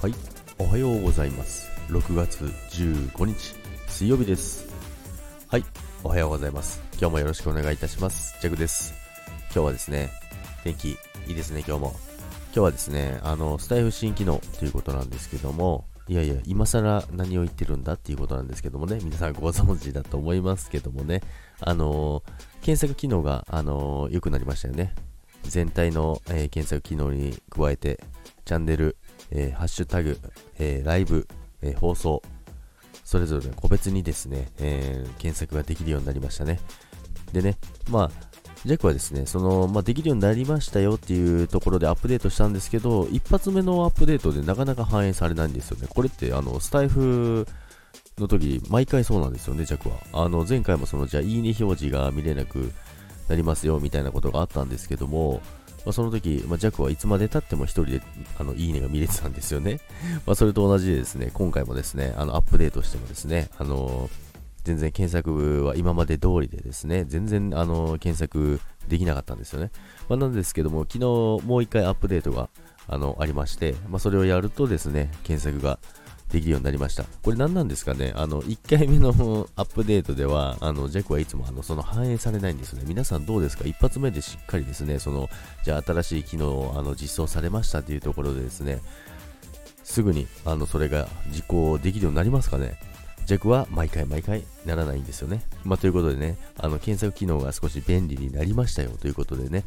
はい、おはようございます。6月15日水曜日です。はい。おはようございます。今日もよろしくお願いいたします。ジャグです。今日はですね天気いいですね今日も。今日はですねあのスタイフ新機能ということなんですけどもいやいや、今更何を言ってるんだ？っていうことなんですけどもね、皆さんご存知だと思いますけどもね、あのー、検索機能が、あのー、良くなりましたよね。全体の、えー、検索機能に加えて、チャンネル、えー、ハッシュタグ、えー、ライブ、え放送、それぞれ個別にですね、え検索ができるようになりましたね。でね、まあ、ジャックはですね、その、まあ、できるようになりましたよっていうところでアップデートしたんですけど、一発目のアップデートでなかなか反映されないんですよね。これって、あの、スタイフの時、毎回そうなんですよね、ジャックは。あの、前回もその、じゃあ、いいね表示が見れなくなりますよ、みたいなことがあったんですけども、まあ、その時、まあ、ジャックはいつまで経っても一人で、あの、いいねが見れてたんですよね。まあ、それと同じでですね、今回もですね、あの、アップデートしてもですね、あの全然検索は今まで通りでですね、全然あの検索できなかったんですよね。まあ、なんですけども、昨日もう一回アップデートがあのありまして、まあ、それをやるとですね、検索ができるようになりました。これ何なんですかね？あの、1回目のアップデートでは、あの、ジャックはいつもあの、その反映されないんですね。皆さんどうですか？一発目でしっかりですね、その、じゃあ新しい機能をあの実装されましたというところでですね、すぐにあのそれが実行できるようになりますかね？弱は毎回毎回ならないんですよね。まあ、ということでね、あの検索機能が少し便利になりましたよということでね、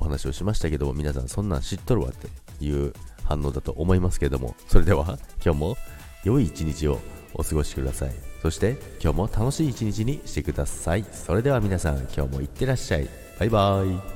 お話をしましたけども、皆さんそんなん知っとるわっていう反応だと思いますけども、それでは今日も良い一日をお過ごしください。そして今日も楽しい一日にしてください。それでは皆さん今日もいってらっしゃい。バイバイ。